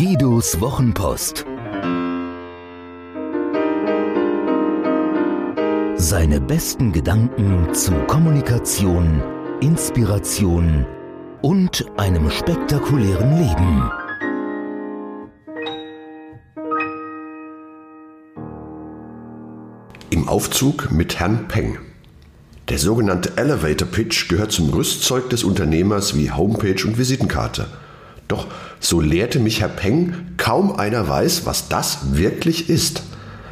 Ottos Wochenpost. Seine besten Gedanken zu Kommunikation, Inspiration und einem spektakulären Leben. Im Aufzug mit Herrn Peng. Der sogenannte Elevator Pitch gehört zum Rüstzeug des Unternehmers wie Homepage und Visitenkarte. Doch so lehrte mich Herr Peng, kaum einer weiß, was das wirklich ist.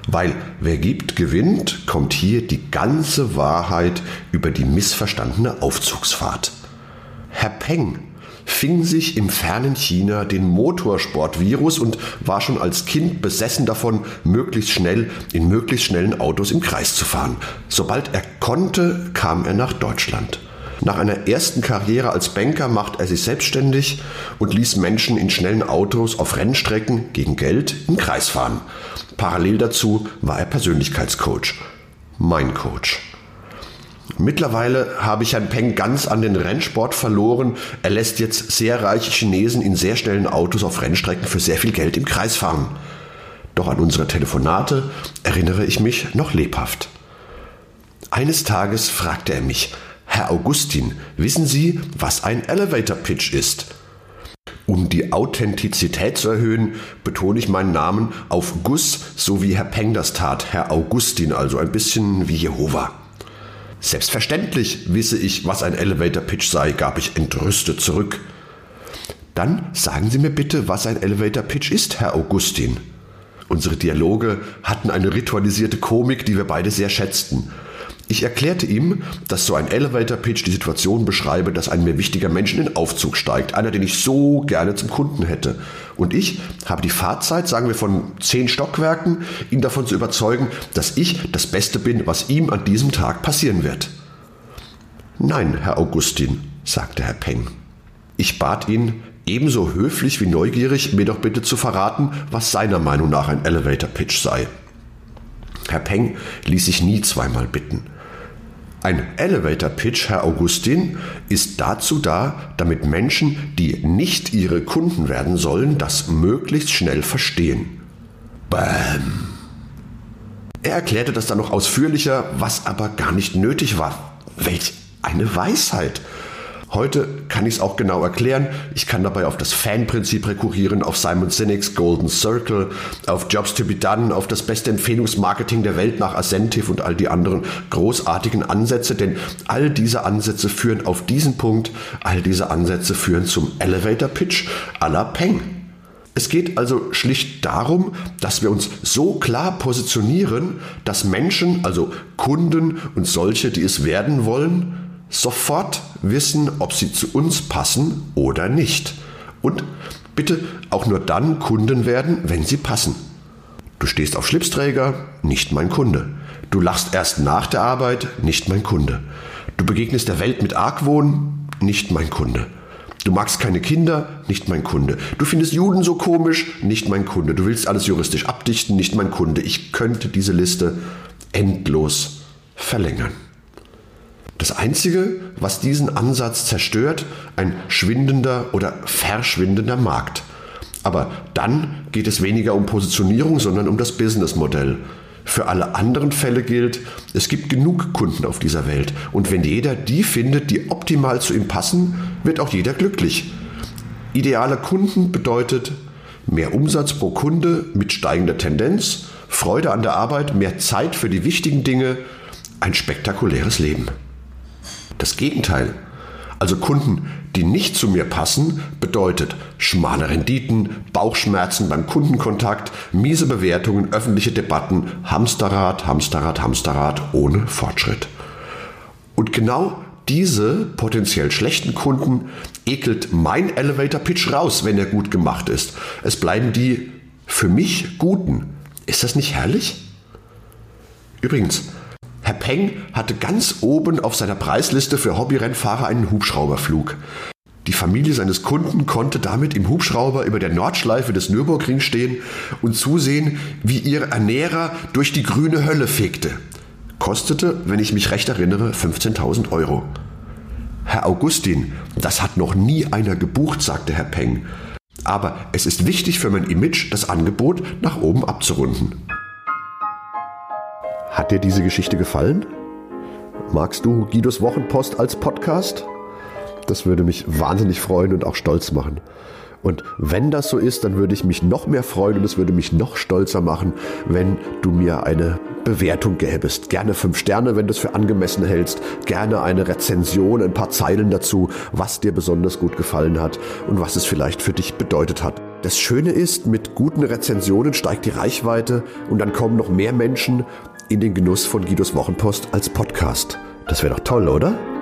Weil wer gibt, gewinnt, kommt hier die ganze Wahrheit über die missverstandene Aufzugsfahrt. Herr Peng fing sich im fernen China den Motorsportvirus und war schon als Kind besessen davon, möglichst schnell in möglichst schnellen Autos im Kreis zu fahren. Sobald er konnte, kam er nach Deutschland. Nach einer ersten Karriere als Banker macht er sich selbstständig und ließ Menschen in schnellen Autos auf Rennstrecken gegen Geld im Kreis fahren. Parallel dazu war er Persönlichkeitscoach. Mein Coach. Mittlerweile habe ich Herrn Peng ganz an den Rennsport verloren. Er lässt jetzt sehr reiche Chinesen in sehr schnellen Autos auf Rennstrecken für sehr viel Geld im Kreis fahren. Doch an unsere Telefonate erinnere ich mich noch lebhaft. Eines Tages fragte er mich, Herr Augustin, wissen Sie, was ein Elevator Pitch ist? Um die Authentizität zu erhöhen, betone ich meinen Namen auf Gus, so wie Herr Peng das tat, Herr Augustin, also ein bisschen wie Jehova. Selbstverständlich wisse ich, was ein Elevator Pitch sei, gab ich entrüstet zurück. Dann sagen Sie mir bitte, was ein Elevator Pitch ist, Herr Augustin. Unsere Dialoge hatten eine ritualisierte Komik, die wir beide sehr schätzten. Ich erklärte ihm, dass so ein Elevator Pitch die Situation beschreibe, dass ein mir wichtiger Mensch in den Aufzug steigt, einer, den ich so gerne zum Kunden hätte. Und ich habe die Fahrzeit, sagen wir von zehn Stockwerken, ihn davon zu überzeugen, dass ich das Beste bin, was ihm an diesem Tag passieren wird. Nein, Herr Augustin, sagte Herr Peng. Ich bat ihn, ebenso höflich wie neugierig, mir doch bitte zu verraten, was seiner Meinung nach ein Elevator Pitch sei. Herr Peng ließ sich nie zweimal bitten. Ein Elevator Pitch, Herr Augustin, ist dazu da, damit Menschen, die nicht Ihre Kunden werden sollen, das möglichst schnell verstehen. Bäm. Er erklärte das dann noch ausführlicher, was aber gar nicht nötig war. Welch eine Weisheit! Heute kann ich es auch genau erklären. Ich kann dabei auf das Fan-Prinzip rekurrieren, auf Simon Sinek's Golden Circle, auf Jobs to be done, auf das beste Empfehlungsmarketing der Welt nach Ascentive und all die anderen großartigen Ansätze, denn all diese Ansätze führen auf diesen Punkt, all diese Ansätze führen zum Elevator Pitch à la Peng. Es geht also schlicht darum, dass wir uns so klar positionieren, dass Menschen, also Kunden und solche, die es werden wollen, sofort wissen, ob sie zu uns passen oder nicht. Und bitte auch nur dann Kunden werden, wenn sie passen. Du stehst auf Schlipsträger, nicht mein Kunde. Du lachst erst nach der Arbeit, nicht mein Kunde. Du begegnest der Welt mit Argwohn, nicht mein Kunde. Du magst keine Kinder, nicht mein Kunde. Du findest Juden so komisch, nicht mein Kunde. Du willst alles juristisch abdichten, nicht mein Kunde. Ich könnte diese Liste endlos verlängern. Das Einzige, was diesen Ansatz zerstört, ein schwindender oder verschwindender Markt. Aber dann geht es weniger um Positionierung, sondern um das Businessmodell. Für alle anderen Fälle gilt, es gibt genug Kunden auf dieser Welt und wenn jeder die findet, die optimal zu ihm passen, wird auch jeder glücklich. Ideale Kunden bedeutet mehr Umsatz pro Kunde mit steigender Tendenz, Freude an der Arbeit, mehr Zeit für die wichtigen Dinge, ein spektakuläres Leben. Das Gegenteil. Also Kunden, die nicht zu mir passen, bedeutet schmale Renditen, Bauchschmerzen beim Kundenkontakt, miese Bewertungen, öffentliche Debatten, Hamsterrad, Hamsterrad, Hamsterrad ohne Fortschritt. Und genau diese potenziell schlechten Kunden ekelt mein Elevator Pitch raus, wenn er gut gemacht ist. Es bleiben die für mich guten. Ist das nicht herrlich? Übrigens, Peng hatte ganz oben auf seiner Preisliste für Hobbyrennfahrer einen Hubschrauberflug. Die Familie seines Kunden konnte damit im Hubschrauber über der Nordschleife des Nürburgring stehen und zusehen, wie ihr Ernährer durch die grüne Hölle fegte. Kostete, wenn ich mich recht erinnere, 15.000 Euro. Herr Augustin, das hat noch nie einer gebucht, sagte Herr Peng. aber es ist wichtig für mein Image, das Angebot nach oben abzurunden. Hat dir diese Geschichte gefallen? Magst du Guidos Wochenpost als Podcast? Das würde mich wahnsinnig freuen und auch stolz machen. Und wenn das so ist, dann würde ich mich noch mehr freuen und es würde mich noch stolzer machen, wenn du mir eine Bewertung gäbest. Gerne fünf Sterne, wenn du es für angemessen hältst. Gerne eine Rezension, ein paar Zeilen dazu, was dir besonders gut gefallen hat und was es vielleicht für dich bedeutet hat. Das Schöne ist, mit guten Rezensionen steigt die Reichweite und dann kommen noch mehr Menschen in den Genuss von Guidos Wochenpost als Podcast. Das wäre doch toll, oder?